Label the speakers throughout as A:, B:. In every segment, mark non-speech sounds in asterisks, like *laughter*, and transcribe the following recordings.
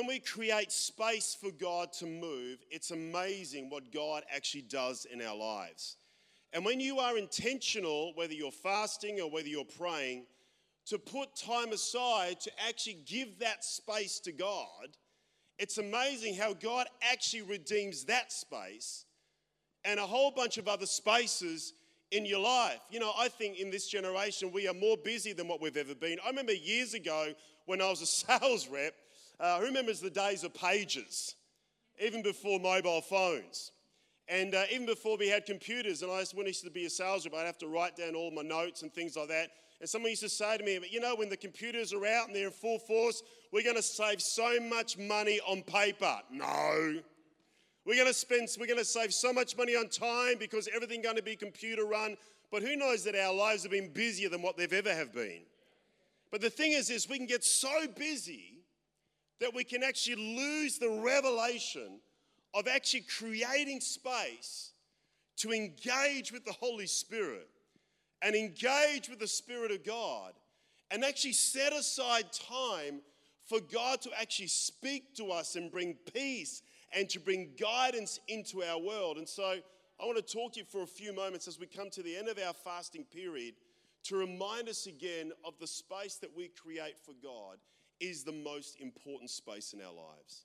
A: when we create space for God to move, it's amazing what God actually does in our lives. And when you are intentional, whether you're fasting or whether you're praying, to put time aside to actually give that space to God, it's amazing how God actually redeems that space and a whole bunch of other spaces in your life. You know, I think in this generation we are more busy than what we've ever been. I remember years ago when I was a *laughs* sales rep, uh, who remembers the days of pages, even before mobile phones? And uh, even before we had computers, and I when I used to be a sales rep, I'd have to write down all my notes and things like that. And someone used to say to me, but you know, when the computers are out and they're in full force, we're going to save so much money on paper. No. We're going to spend, we're going to save so much money on time because everything's going to be computer run. But who knows that our lives have been busier than what they've ever have been. But the thing is, is we can get so busy that we can actually lose the revelation of actually creating space to engage with the Holy Spirit and engage with the Spirit of God and actually set aside time for God to actually speak to us and bring peace and to bring guidance into our world. And so I want to talk to you for a few moments as we come to the end of our fasting period to remind us again of the space that we create for God is the most important space in our lives.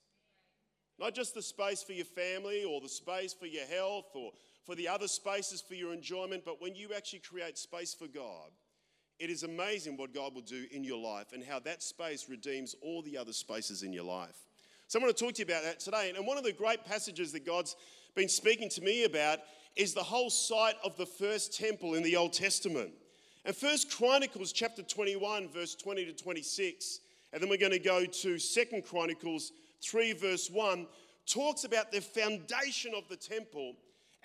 A: Not just the space for your family or the space for your health or for the other spaces for your enjoyment, but when you actually create space for God, it is amazing what God will do in your life and how that space redeems all the other spaces in your life. So, I want to talk to you about that today. And one of the great passages that God's been speaking to me about is the whole site of the first temple in the Old Testament. And First Chronicles chapter 21, verse 20 to 26, and then we're going to go to Second Chronicles 3, verse 1, talks about the foundation of the temple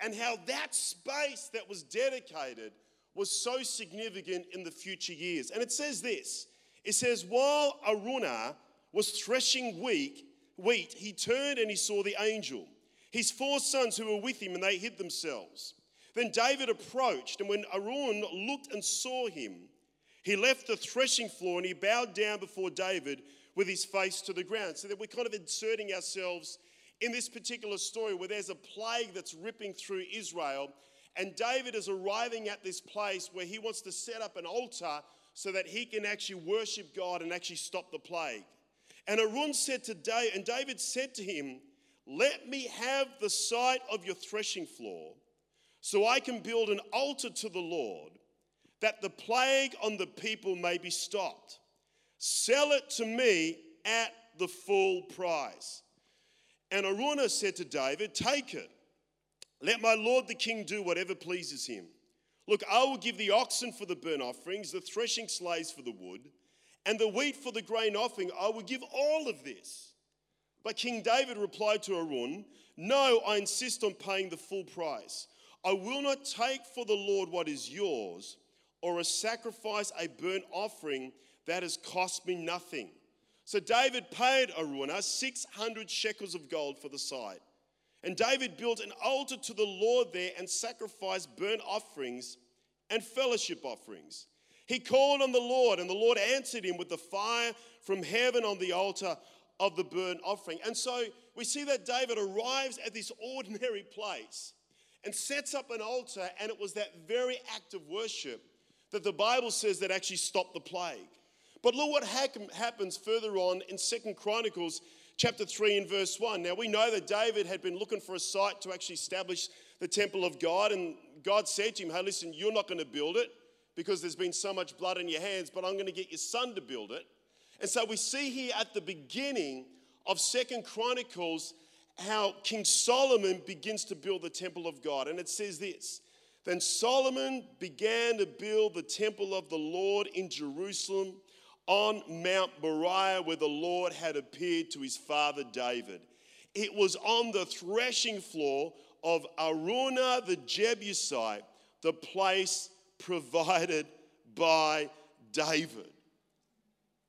A: and how that space that was dedicated was so significant in the future years. And it says this it says, While Araunah was threshing wheat, wheat, he turned and he saw the angel, his four sons who were with him, and they hid themselves. Then David approached, and when Araunah looked and saw him, he left the threshing floor and he bowed down before David with his face to the ground. So that we're kind of inserting ourselves in this particular story where there's a plague that's ripping through Israel. And David is arriving at this place where he wants to set up an altar so that he can actually worship God and actually stop the plague. And Araunah said to David, and David said to him, Let me have the site of your threshing floor so I can build an altar to the Lord that the plague on the people may be stopped. Sell it to me at the full price. And Araunah said to David, Take it. Let my lord the king do whatever pleases him. Look, I will give the oxen for the burnt offerings, the threshing sleighs for the wood, and the wheat for the grain offering. I will give all of this. But King David replied to Araunah, No, I insist on paying the full price. I will not take for the Lord what is yours, or a sacrifice, a burnt offering that has cost me nothing. So David paid Araunah 600 shekels of gold for the site. And David built an altar to the Lord there and sacrificed burnt offerings and fellowship offerings. He called on the Lord, and the Lord answered him with the fire from heaven on the altar of the burnt offering. And so we see that David arrives at this ordinary place and sets up an altar, and it was that very act of worship that the Bible says that actually stopped the plague. But look what happens further on in Second Chronicles chapter 3 and verse 1. Now we know that David had been looking for a site to actually establish the temple of God, and God said to him, Hey, listen, you're not going to build it because there's been so much blood in your hands, but I'm going to get your son to build it. And so we see here at the beginning of Second Chronicles how King Solomon begins to build the temple of God. And it says this Then Solomon began to build the temple of the Lord in Jerusalem on Mount Moriah where the Lord had appeared to his father David. It was on the threshing floor of Araunah the Jebusite, the place provided by David.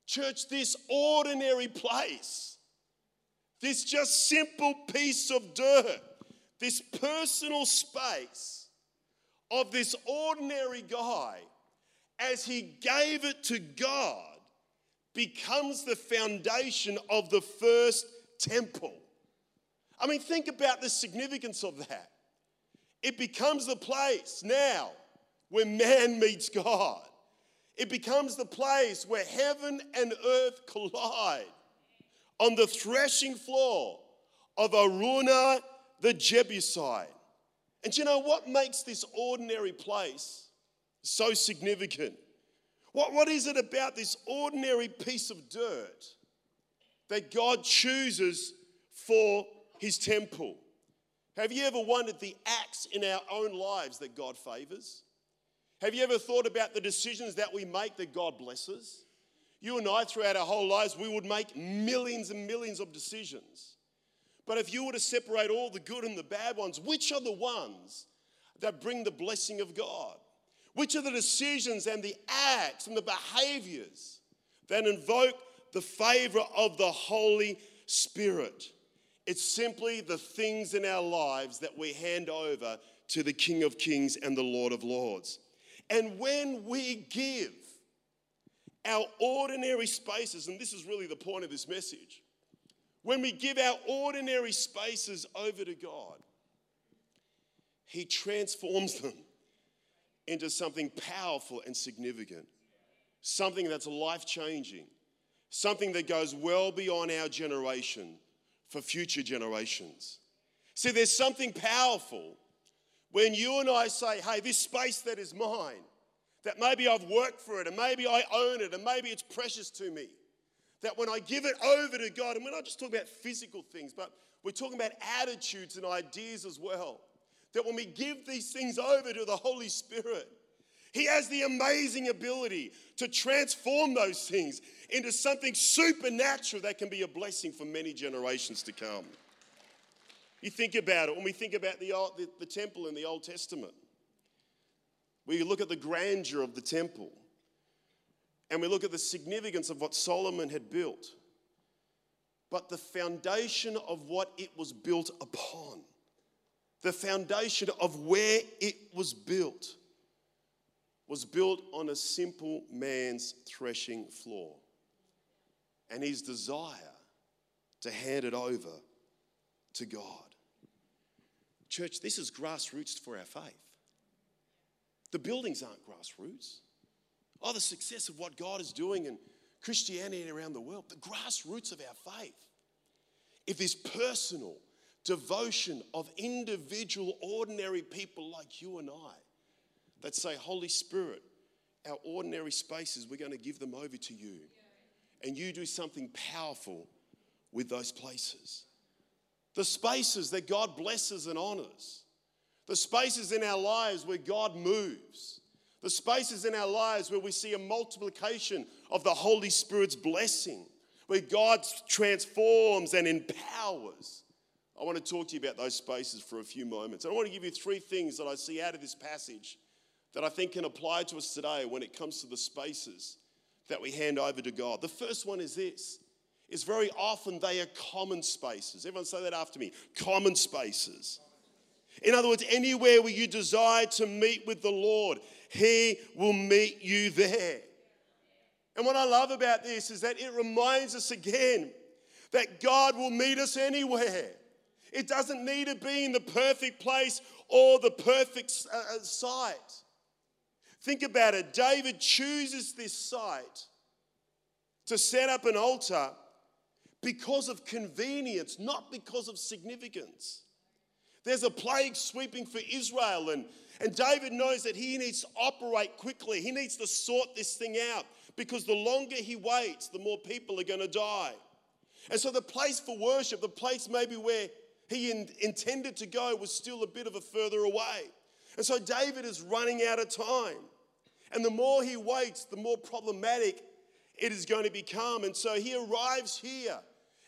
A: Church, this ordinary place, this just simple piece of dirt, this personal space of this ordinary guy, as he gave it to God, becomes the foundation of the first temple. I mean, think about the significance of that. It becomes the place now where man *laughs* meets God. It becomes the place where heaven and earth collide on the threshing floor of Araunah the Jebusite. And you know what makes this ordinary place so significant? What, what is it about this ordinary piece of dirt that God chooses for his temple? Have you ever wondered the acts in our own lives that God favors? Have you ever thought about the decisions that we make that God blesses? You and I, throughout our whole lives, we would make millions and millions of decisions. But if you were to separate all the good and the bad ones, which are the ones that bring the blessing of God? Which are the decisions and the acts and the behaviors that invoke the favor of the Holy Spirit? It's simply the things in our lives that we hand over to the King of Kings and the Lord of Lords. And when we give our ordinary spaces, and this is really the point of this message, when we give our ordinary spaces over to God, He transforms them into something powerful and significant, something that's life changing, something that goes well beyond our generation for future generations. See, there's something powerful when you and I say, hey, this space that is mine, that maybe I've worked for it and maybe I own it and maybe it's precious to me that when I give it over to God, and we're not just talking about physical things, but we're talking about attitudes and ideas as well. That when we give these things over to the Holy Spirit, He has the amazing ability to transform those things into something supernatural that can be a blessing for many generations to come. You think about it, when we think about the, old, the, the temple in the Old Testament, we look at the grandeur of the temple and we look at the significance of what Solomon had built, but the foundation of what it was built upon, the foundation of where it was built, was built on a simple man's threshing floor. And his desire to hand it over to God. Church, this is grassroots for our faith. The buildings aren't grassroots oh, the success of what God is doing in Christianity around the world, the grassroots of our faith. If this personal devotion of individual, ordinary people like you and I that say, Holy Spirit, our ordinary spaces, we're going to give them over to you. And you do something powerful with those places. The spaces that God blesses and honors, the spaces in our lives where God moves the spaces in our lives where we see a multiplication of the Holy Spirit's blessing, where God transforms and empowers. I want to talk to you about those spaces for a few moments. I want to give you three things that I see out of this passage that I think can apply to us today when it comes to the spaces that we hand over to God. The first one is this is very often they are common spaces. Everyone say that after me. Common spaces. In other words, anywhere where you desire to meet with the Lord, he will meet you there. And what I love about this is that it reminds us again that God will meet us anywhere. It doesn't need to be in the perfect place or the perfect uh, uh, site. Think about it. David chooses this site to set up an altar because of convenience, not because of significance. There's a plague sweeping for Israel, and and David knows that he needs to operate quickly. He needs to sort this thing out because the longer he waits, the more people are going to die. And so the place for worship, the place maybe where he in, intended to go, was still a bit of a further away. And so David is running out of time. And the more he waits, the more problematic it is going to become. And so he arrives here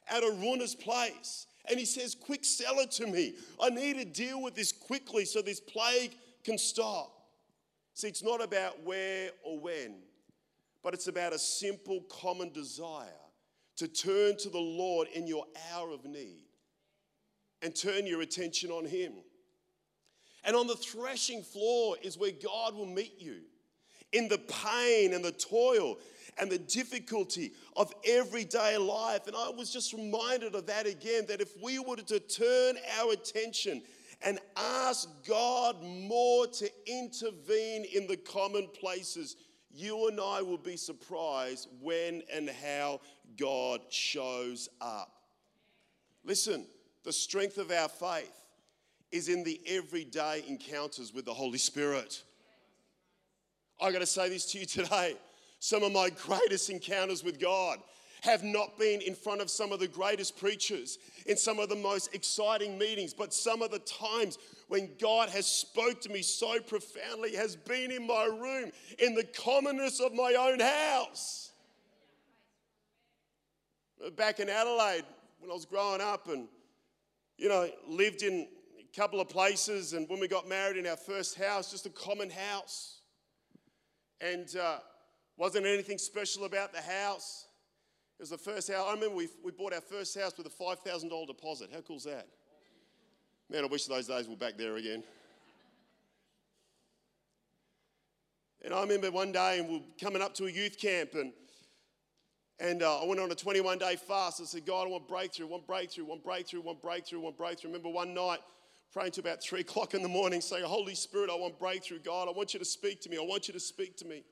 A: at Araunah's place. And he says, Quick, sell it to me. I need to deal with this quickly so this plague can stop. See, it's not about where or when, but it's about a simple common desire to turn to the Lord in your hour of need and turn your attention on Him. And on the threshing floor is where God will meet you. in the pain and the toil and the difficulty of everyday life. And I was just reminded of that again that if we were to turn our attention and ask God more to intervene in the common places, you and I will be surprised when and how God shows up. Listen, the strength of our faith is in the everyday encounters with the Holy Spirit. I got to say this to you today. Some of my greatest encounters with God have not been in front of some of the greatest preachers in some of the most exciting meetings, but some of the times when God has spoke to me so profoundly has been in my room in the commonness of my own house. Back in Adelaide when I was growing up and you know lived in a couple of places and when we got married in our first house just a common house and uh, wasn't anything special about the house. It was the first house. I remember we, we bought our first house with a $5,000 deposit. How cool is that? Man, I wish those days were back there again. And I remember one day, and we are coming up to a youth camp, and, and uh, I went on a 21 day fast. I said, God, I want breakthrough, want breakthrough, want breakthrough, want breakthrough, want breakthrough. I remember one night praying to about three o'clock in the morning, saying, Holy Spirit, I want breakthrough. God, I want you to speak to me. I want you to speak to me.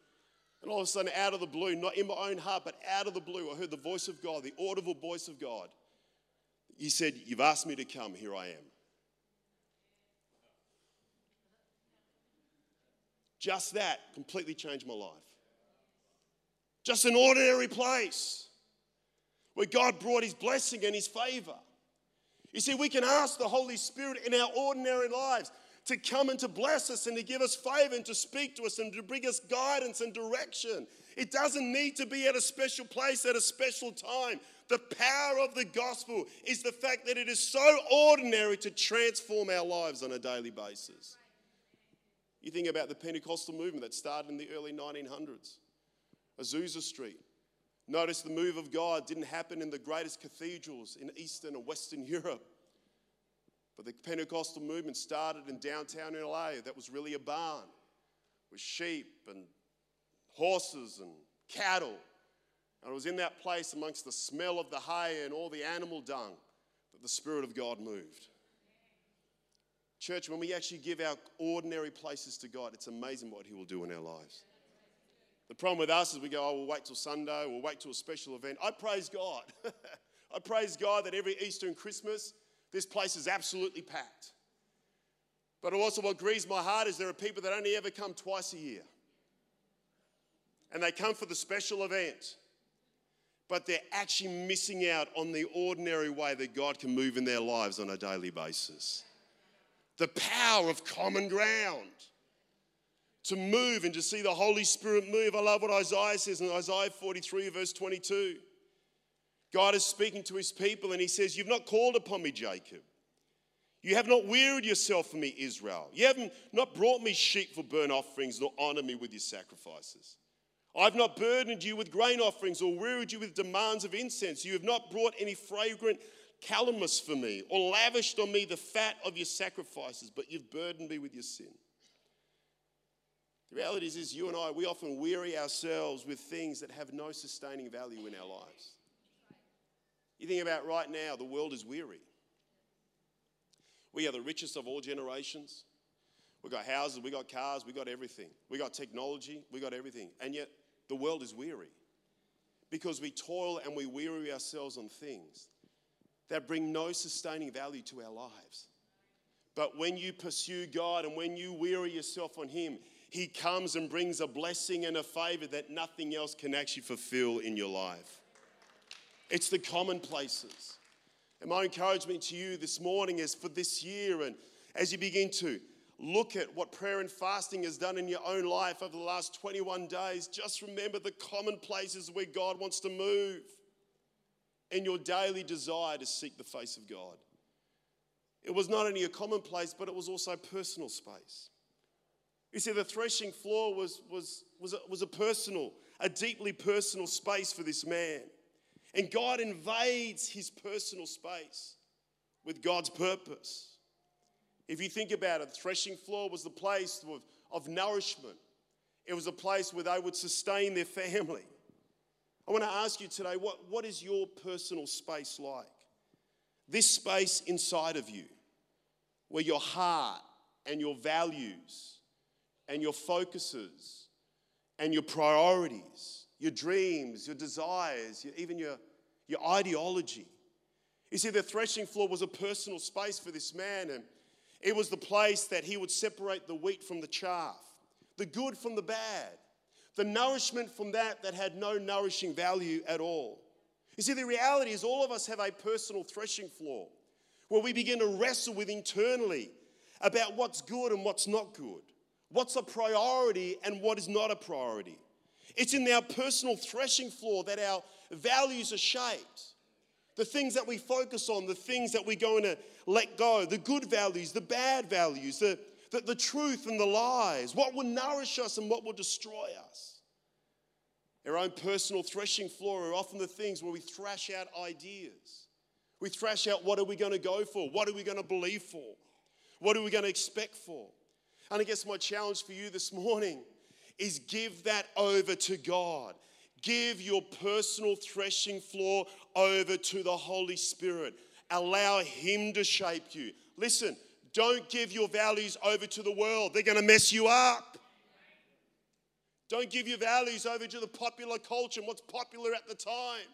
A: And all of a sudden, out of the blue, not in my own heart, but out of the blue, I heard the voice of God, the audible voice of God. He said, You've asked me to come, here I am. Just that completely changed my life. Just an ordinary place where God brought His blessing and His favor. You see, we can ask the Holy Spirit in our ordinary lives to come and to bless us and to give us favor and to speak to us and to bring us guidance and direction. It doesn't need to be at a special place at a special time. The power of the gospel is the fact that it is so ordinary to transform our lives on a daily basis. You think about the Pentecostal movement that started in the early 1900s, Azusa Street. Notice the move of God didn't happen in the greatest cathedrals in Eastern and Western *laughs* Europe. But the Pentecostal movement started in downtown LA. That was really a barn with sheep and horses and cattle. And it was in that place, amongst the smell of the hay and all the animal dung, that the Spirit of God moved. Church, when we actually give our ordinary places to God, it's amazing what He will do in our lives. The problem with us is we go, oh, we'll wait till Sunday, we'll wait till a special event. I praise God. *laughs* I praise God that every Easter and Christmas, this place is absolutely packed. But also, what grieves my heart is there are people that only ever come twice a year. And they come for the special event, but they're actually missing out on the ordinary way that God can move in their lives on a daily basis. The power of common ground to move and to see the Holy Spirit move. I love what Isaiah says in Isaiah 43, verse 22. God is speaking to his people and he says, You've not called upon me, Jacob. You have not wearied yourself for me, Israel. You have not not brought me sheep for burnt offerings, nor honored me with your sacrifices. I've not burdened you with grain offerings or wearied you with demands of incense. You have not brought any fragrant calamus for me or lavished on me the fat of your sacrifices, but you've burdened me with your sin. The reality is, is you and I, we often weary ourselves with things that have no sustaining value in our lives. You think about right now, the world is weary. We are the richest of all generations. We've got houses, we've got cars, we've got everything. We've got technology, we've got everything. And yet the world is weary because we toil and we weary ourselves on things that bring no sustaining value to our lives. But when you pursue God and when you weary yourself on Him, He comes and brings a blessing and a favor that nothing else can actually fulfill in your life. It's the commonplaces. And my encouragement to you this morning is for this year, and as you begin to look at what prayer and fasting has done in your own life over the last 21 days, just remember the commonplaces where God wants to move and your daily desire to seek the face of God. It was not only a commonplace, but it was also personal space. You see, the threshing floor was, was, was, a, was a personal, a deeply personal space for this man. And God invades his personal space with God's purpose. If you think about it, the threshing floor was the place of, of nourishment, it was a place where they would sustain their family. I want to ask you today what, what is your personal space like? This space inside of you, where your heart and your values and your focuses and your priorities, your dreams, your desires, your, even your, your ideology. You see, the threshing floor was a personal space for this man, and it was the place that he would separate the wheat from the chaff, the good from the bad, the nourishment from that that had no nourishing value at all. You see, the reality is all of us have a personal threshing floor where we begin to wrestle with internally about what's good and what's not good, what's a priority and what is not a priority. It's in our personal threshing floor that our values are shaped. The things that we focus on, the things that we're going to let go, the good values, the bad values, the, the, the truth and the lies, what will nourish us and what will destroy us. Our own personal threshing floor are often the things where we thrash out ideas. We thrash out what are we going to go for? What are we going to believe for? What are we going to expect for? And I guess my challenge for you this morning is give that over to God. Give your personal threshing floor over to the Holy Spirit. Allow Him to shape you. Listen, don't give your values over to the world, they're going to mess you up. Don't give your values over to the popular culture and what's popular at the time.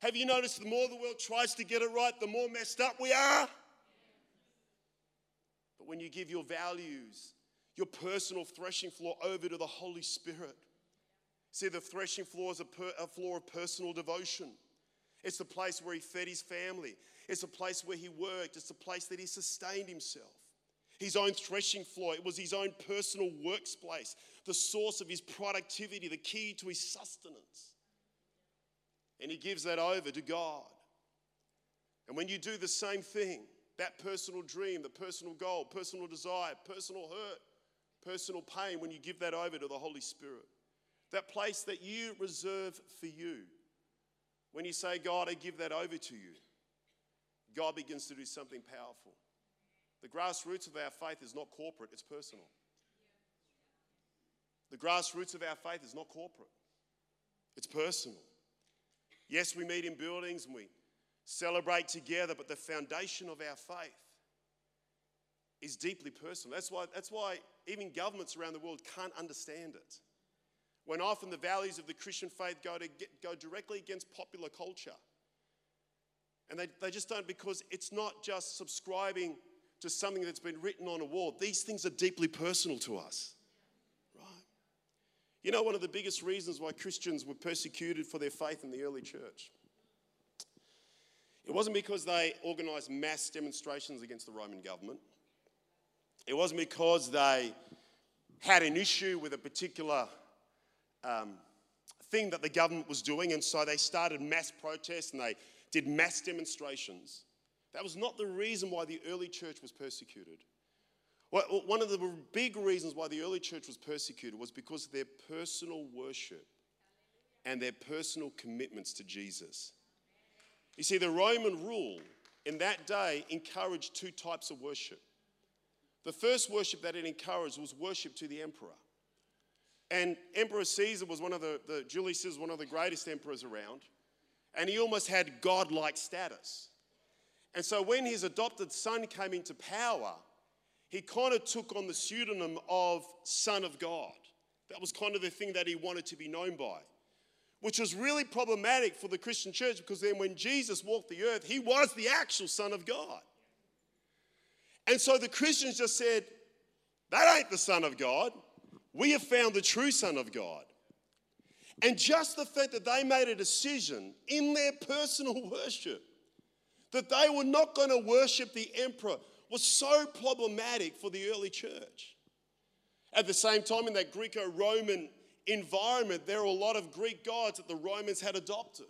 A: Have you noticed the more the world tries to get it right, the more messed up we are? But when you give your values, your personal threshing floor over to the Holy Spirit, see, the threshing floor is a, per, a floor of personal devotion. It's the place where he fed his family. It's a place where he worked. It's a place that he sustained himself. His own threshing floor, it was his own personal workspace, the source of his productivity, the key to his sustenance. And he gives that over to God. And when you do the same thing, that personal dream, the personal goal, personal desire, personal hurt, personal pain, when you give that over to the Holy Spirit, that place that you reserve for you, when you say, God, I give that over to you, God begins to do something powerful. The grassroots of our faith is not corporate, it's personal. The grassroots of our faith is not corporate, it's personal. Yes, we meet in buildings and we celebrate together, but the foundation of our faith is deeply personal. That's why, that's why even governments around the world can't understand it. When often the values of the Christian faith go, to get, go directly against popular culture. And they, they just don't because it's not just subscribing to something that's been written on a wall. These things are deeply personal to us. right? You know, one of the biggest reasons why Christians were persecuted for their faith in the early church? It wasn't because they organized mass demonstrations against the Roman government. It wasn't because they had an issue with a particular um, thing that the government was doing, and so they started mass protests and they did mass demonstrations. That was not the reason why the early church was persecuted. One of the big reasons why the early church was persecuted was because of their personal worship and their personal commitments to Jesus. You see, the Roman rule in that day encouraged two types of worship. The first worship that it encouraged was worship to the emperor. And Emperor Caesar was one of the, the Julius Caesar was one of the greatest emperors around. And he almost had godlike status. And so when his adopted son came into power, he kind of took on the pseudonym of Son of God. That was kind of the thing that he wanted to be known by, which was really problematic for the Christian church because then when Jesus walked the earth, he was the actual Son of God. And so the Christians just said, That ain't the Son of God. We have found the true Son of God. And just the fact that they made a decision in their personal *laughs* worship that they were not going to worship the emperor was so problematic for the early church. At the same time, in that Greco Roman environment, there were a lot of Greek gods that the Romans had adopted.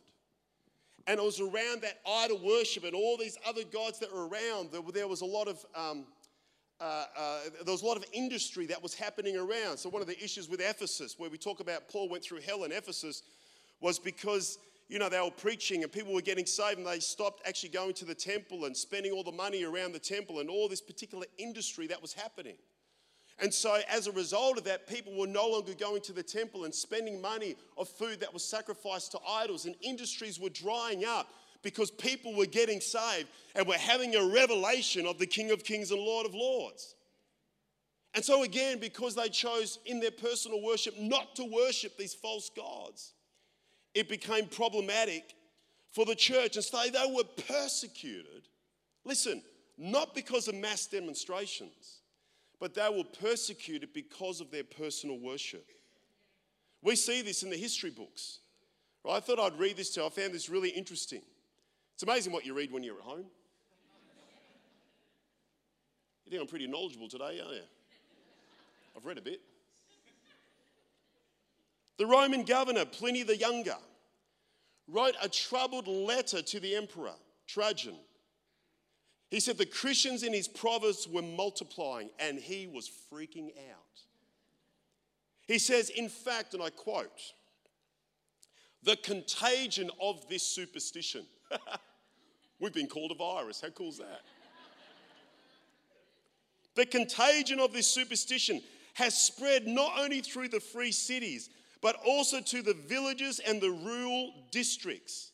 A: And it was around that idol worship and all these other gods that were around. There was a lot of um, uh, uh, there was a lot of industry that was happening around. So one of the issues with Ephesus, where we talk about Paul went through hell in Ephesus, was because you know, they were preaching and people were getting saved and they stopped actually going to the temple and spending all the money around the temple and all this particular industry that was happening. And so, as a result of that, people were no longer going to the temple and spending money of food that was sacrificed to idols, and industries were drying up because people were getting saved and were having a revelation of the King of Kings and Lord of Lords. And so, again, because they chose in their personal worship not to worship these false gods, it became problematic for the church. And so they were persecuted. Listen, not because of mass demonstrations, but they were persecuted because of their personal worship. We see this in the history books. Right? I thought I'd read this to you. I found this really interesting. It's amazing what you read when you're at home. You think I'm pretty knowledgeable today, aren't you? I've read a bit. The Roman governor, Pliny the Younger, wrote a troubled letter to the emperor, Trajan. He said the Christians in his province were multiplying and he was freaking out. He says, in fact, and I quote, the contagion of this superstition. *laughs* We've been called a virus. How cool is that? the contagion of this superstition has spread not only through the free cities, but also to the villages and the rural districts.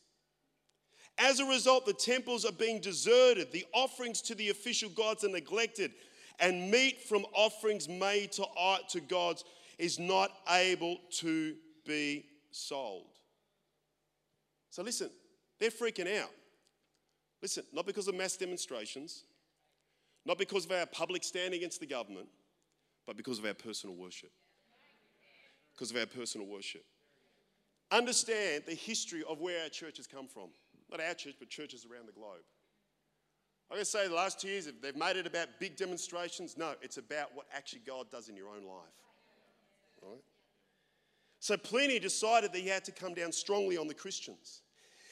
A: As a result, the temples are being deserted, the offerings to the official gods are neglected, and meat from offerings made to to gods is not able to be sold. So listen, they're freaking out. Listen, not because of mass demonstrations, not because of our public stand against the government, but because of our personal worship. Because of our personal worship. Understand the history of where our church has come from. Not our church, but churches around the globe. I'm going to say the last two years, they've made it about big demonstrations. No, it's about what actually God does in your own life. Right? So Pliny decided that he had to come down strongly on the Christians.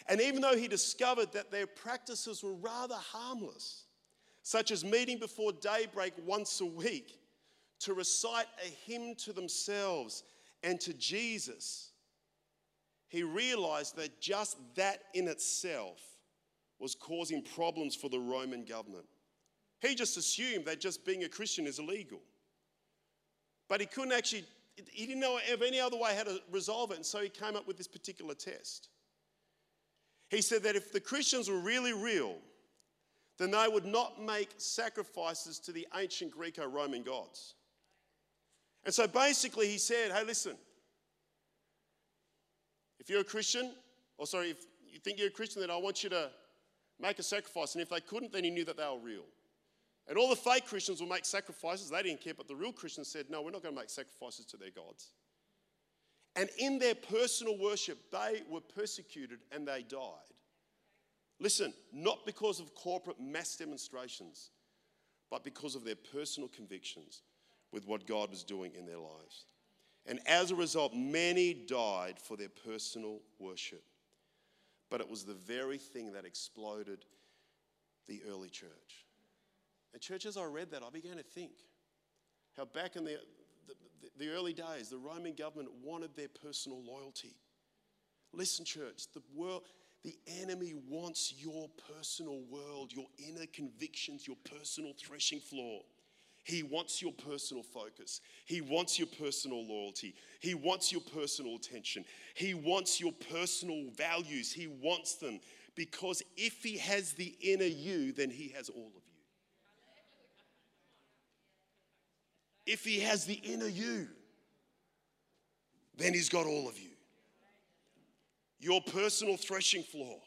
A: And even though he discovered that their practices were rather harmless, such as meeting before daybreak once a week to recite a hymn to themselves and to Jesus, he realized that just that in itself was causing problems for the Roman government. He just assumed that just being a Christian is illegal. But he couldn't actually, he didn't know of any other way how to resolve it, and so he came up with this particular test. He said that if the Christians were really real, then they would not make sacrifices to the ancient Greco Roman gods. And so basically, he said, hey, listen, if you're a Christian, or sorry, if you think you're a Christian, then I want you to make a sacrifice. And if they couldn't, then he knew that they were real. And all the fake Christians will make sacrifices. They didn't care, but the real Christians said, no, we're not going to make sacrifices to their gods. And in their personal worship, they were persecuted and they died. Listen, not because of corporate mass demonstrations, but because of their personal convictions with what God was doing in their lives. And as a result, many died for their personal worship. But it was the very thing that exploded the early church. And, church, as I read that, I began to think how back in the, the, the early days, the Roman government wanted their personal loyalty. Listen, church, the world, the enemy wants your personal world, your inner convictions, your personal threshing floor. He wants your personal focus. He wants your personal loyalty. He wants your personal attention. He wants your personal values. He wants them because if he has the inner you, then he has all of you. If he has the inner you, then he's got all of you. Your personal threshing floor,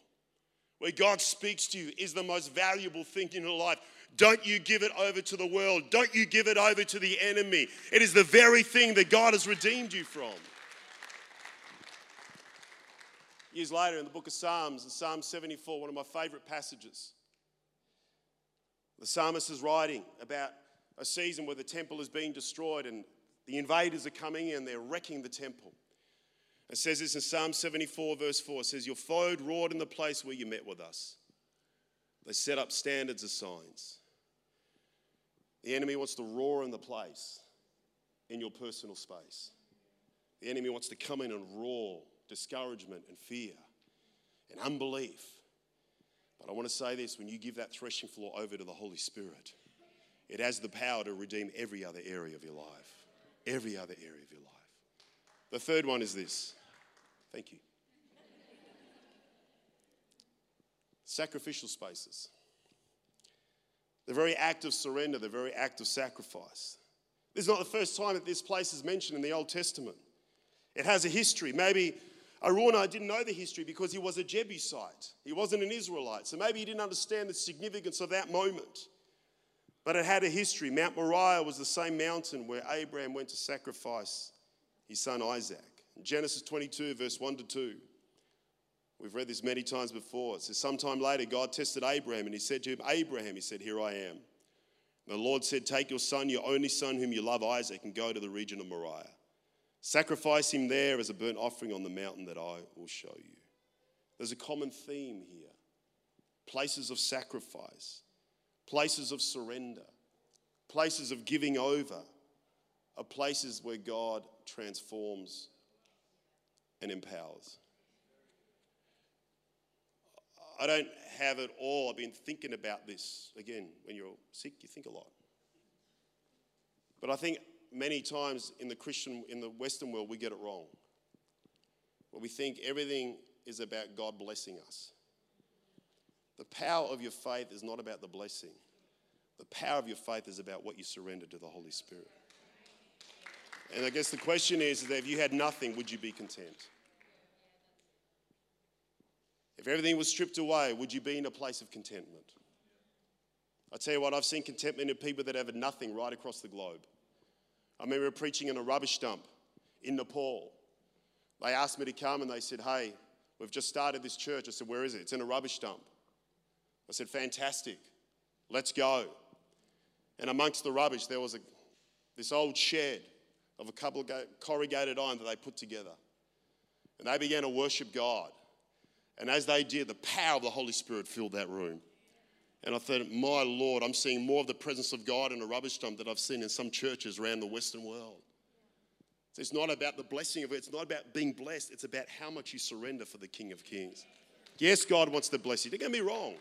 A: where God speaks to you, is the most valuable thing in your life. Don't you give it over to the world. Don't you give it over to the enemy. It is the very thing that God has redeemed you from. Years later, in the book of Psalms, in Psalm 74, one of my favorite passages, the psalmist is writing about a season where the temple is being destroyed and the invaders are coming in, they're wrecking the temple. It says this in Psalm 74, verse 4. It says, Your foe roared in the place where you met with us. They set up standards of signs. The enemy wants to roar in the place in your personal space. The enemy wants to come in and roar discouragement and fear and unbelief. But I want to say this when you give that threshing floor over to the Holy Spirit, it has the power to redeem every other area of your life. Every other area of your life. The third one is this. Thank you. Sacrificial spaces. The very act of surrender, the very act of sacrifice. This is not the first time that this place is mentioned in the Old Testament. It has a history. Maybe Araunah didn't know the history because he was a Jebusite. He wasn't an Israelite. So maybe he didn't understand the significance of that moment. But it had a history. Mount Moriah was the same mountain where Abraham went to sacrifice his son Isaac. In Genesis 22, verse 1 to 2. We've read this many times before. It says, Sometime later, God tested Abraham and he said to him, Abraham, he said, Here I am. And the Lord said, Take your son, your only son, whom you love, Isaac, and go to the region of Moriah. Sacrifice him there as a burnt offering on the mountain that I will show you. There's a common theme here places of sacrifice, places of surrender, places of giving over, are places where God transforms and empowers. I don't have it all. I've been thinking about this. Again, when you're sick, you think a lot. But I think many times in the Christian, in the Western world, we get it wrong. Where we think everything is about God blessing us. The power of your faith is not about the blessing. The power of your faith is about what you surrender to the Holy Spirit. And I guess the question is, is that if you had nothing, would you be content? If everything was stripped away, would you be in a place of contentment? I tell you what, I've seen contentment in people that have nothing right across the globe. I remember preaching in a rubbish dump in Nepal. They asked me to come and they said, Hey, we've just started this church. I said, Where is it? It's in a rubbish dump. I said, Fantastic. Let's go. And amongst the rubbish, there was a, this old shed of a couple of corrugated iron that they put together. And they began to worship God. And as they did, the power of the Holy Spirit filled that room. And I thought, my Lord, I'm seeing more of the presence of God in a rubbish dump that I've seen in some churches around the Western world. So it's not about the blessing of it, it's not about being blessed, it's about how much you surrender for the King of Kings. Yes, God wants to bless you. Don't get me wrong.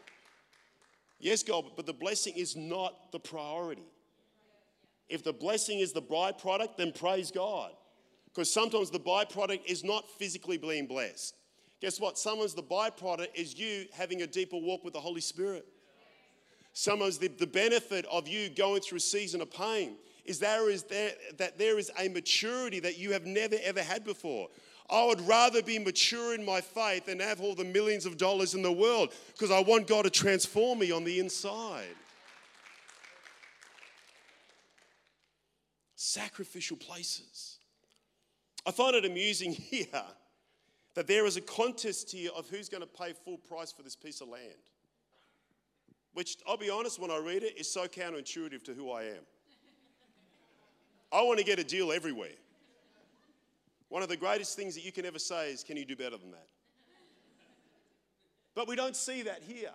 A: Yes, God, but the blessing is not the priority. If the blessing is the byproduct, then praise God. Because sometimes the byproduct is not physically being blessed. Guess what? Sometimes the byproduct is you having a deeper walk with the Holy Spirit. Sometimes the, the benefit of you going through a season of pain is there is there, that there is a maturity that you have never ever had before. I would rather be mature in my faith than have all the millions of dollars in the world because I want God to transform me on the inside. Sacrificial places. I find it amusing *laughs* here that there is a contest here of who's going to pay full price for this piece of land. Which, I'll be honest, when I read it, is so counterintuitive to who I am. I want to get a deal everywhere. One of the greatest things that you can ever say is, Can you do better than that? But we don't see that here.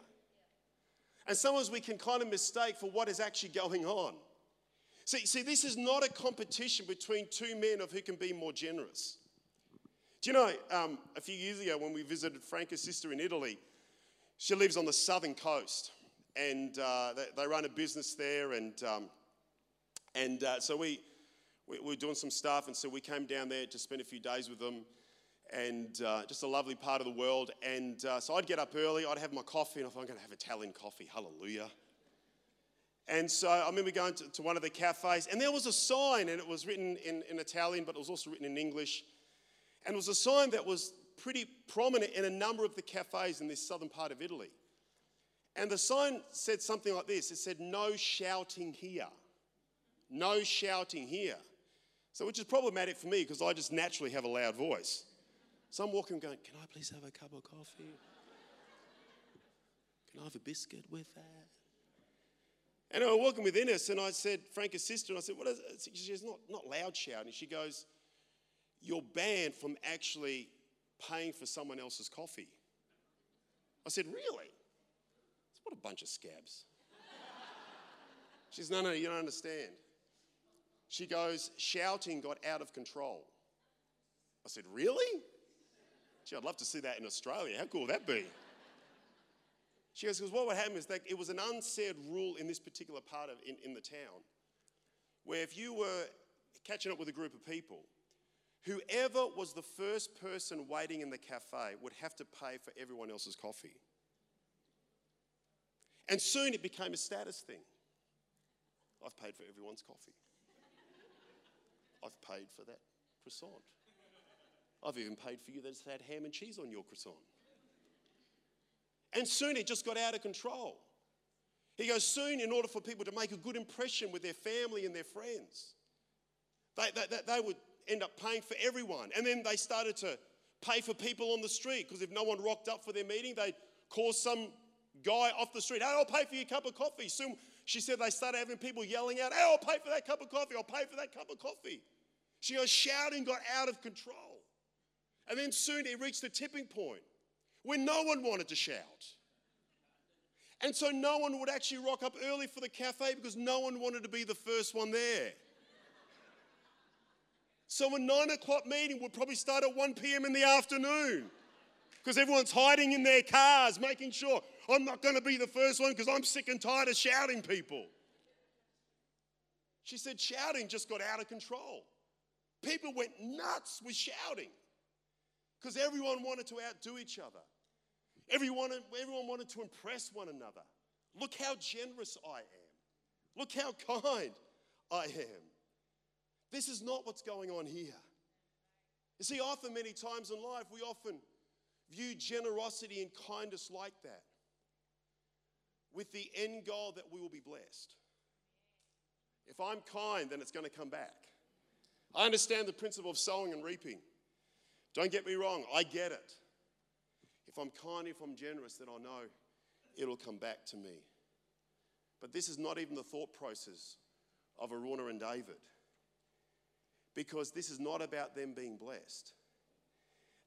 A: And sometimes we can kind of mistake for what is actually going on. See, see, this is not a competition between two men of who can be more generous. Do you know, um, a few years ago when we visited Franca's sister in Italy, she lives on the southern coast and uh, they, they, run a business there. And, um, and uh, so we, we, we, were doing some stuff, and so we came down there to spend a few days with them. And uh, just a lovely part of the world. And uh, so I'd get up early, I'd have my coffee, and I thought, I'm going to have Italian coffee. Hallelujah. And so I remember going to, to, one of the cafes, and there was a sign, and it was written in, in Italian, but it was also written in English. And it was a sign that was pretty prominent in a number of the cafes in this southern part of Italy. And the sign said something like this it said, No shouting here. No shouting here. So, which is problematic for me because I just naturally have a loud voice. So I'm walking going, Can I please have a cup of coffee? Can I have a biscuit with that? And I was walking with Ines and I said, Franca's sister, and I said, What is it? She's not, not loud shouting. She goes, you're banned from actually paying for someone else's coffee. I said, Really? What a bunch of scabs. She says, No, no, you don't understand. She goes, Shouting got out of control. I said, Really? Gee, I'd love to see that in Australia. How cool would that be? She goes, because what would happen is that it was an unsaid rule in this particular part of in, in the town, where if you were catching up with a group of people, whoever was the first person waiting in the cafe would have to pay for everyone else's coffee. And soon it became a status thing. I've paid for everyone's coffee. I've paid for that croissant. I've even paid for you that's had ham and cheese on your croissant. And soon it just got out of control. He goes, soon, in order for people to make a good impression with their family and their friends, they, they, they would end up paying for everyone. And then they started to pay for people on the street because if no one rocked up for their meeting, they'd call some guy off the street, hey, I'll pay for your cup of coffee. Soon she said they started having people yelling out, hey, I'll pay for that cup of coffee, I'll pay for that cup of coffee. She goes, shouting got out of control. And then soon it reached a tipping point where no one wanted to shout. And so no one would actually rock up early for the cafe because no one wanted to be the first one there. So a nine o'clock meeting would probably start at 1 p.m. in the afternoon because everyone's hiding in their cars, making sure I'm not going to be the first one because I'm sick and tired of shouting people. She said shouting just got out of control. People went nuts with shouting because everyone wanted to outdo each other. Everyone, everyone wanted to impress one another. Look how generous I am. Look how kind I am. This is not what's going on here. You see, often, many times in life, we often view generosity and kindness like that with the end goal that we will be blessed. If I'm kind, then it's going to come back. I understand the principle of sowing and reaping. Don't get me wrong, I get it. If I'm kind, if I'm generous, then I know it'll come back to me. But this is not even the thought process of Araunah and David. Because this is not about them being blessed.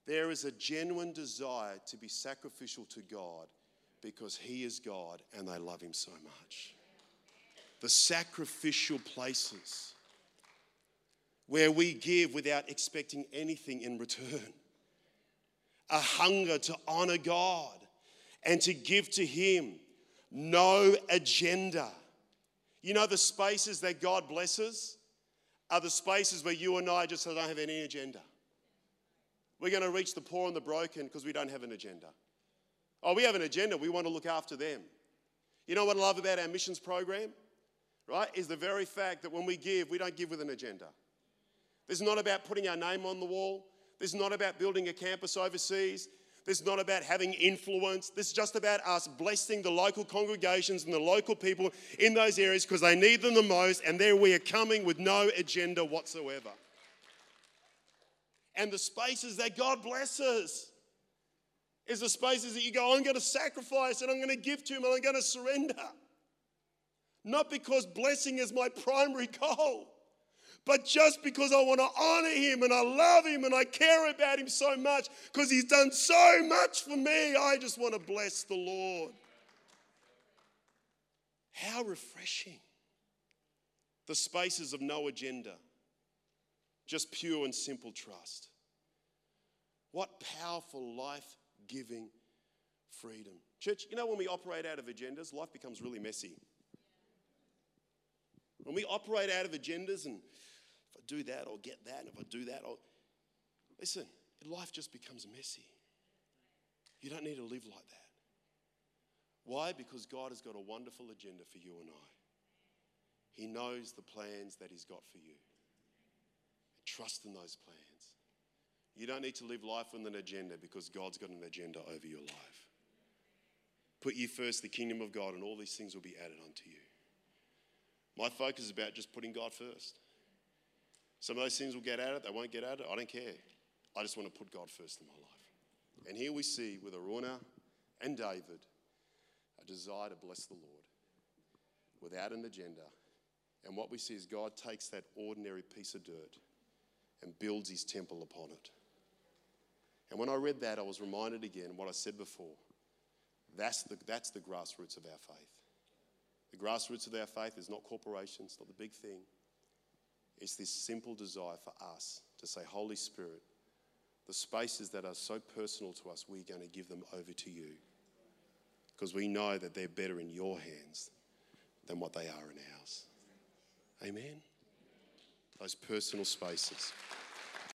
A: There is a genuine desire to be sacrificial to God because He is God and they love Him so much. The sacrificial places where we give without expecting anything in return. A hunger to honor God and to give to Him. No agenda. You know, the spaces that God blesses are the spaces where you and I just don't have any agenda. We're going to reach the poor and the broken because we don't have an agenda. Oh, we have an agenda. We want to look after them. You know what I love about our missions program? Right? Is the very fact that when we give, we don't give with an agenda. This is not about putting our name on the wall. This is not about building a campus overseas. This is not about having influence. This is just about us blessing the local congregations and the local people in those areas because they need them the most, and there we are coming with no agenda whatsoever. And the spaces that God blesses is the spaces that you go, I'm going to sacrifice and I'm going to give to Him and I'm going to surrender. Not because blessing is my primary goal, but just because I want to honor Him and I love Him and I care about Him so much because He's done so much for me, I just want to bless the Lord. How refreshing. The spaces of no agenda, just pure and simple trust. What powerful life giving freedom. Church, you know, when we operate out of agendas, life becomes really messy. When we operate out of agendas and I do that, I'll get that, and if I do that, I'll. Listen, life just becomes messy. You don't need to live like that. Why? Because God has got a wonderful agenda for you and I. He knows the plans that He's got for you. Trust in those plans. You don't need to live life with an agenda because God's got an agenda over your life. Put you first, the kingdom of God, and all these things will be added unto you. My focus is about just putting God first. Some of those things will get at it, they won't get at it. I don't care. I just want to put God first in my life. And here we see with Araunah and David a desire to bless the Lord without an agenda. And what we see is God takes that ordinary piece of dirt and builds his temple upon it. And when I read that, I was reminded again what I said before. That's the, that's the grassroots of our faith. The grassroots of our faith is not corporations, not the big thing. It's this simple desire for us to say, Holy Spirit, the spaces that are so personal to us, we're going to give them over to you. because we know that they're better in your hands than what they are in ours. Amen? Those personal spaces.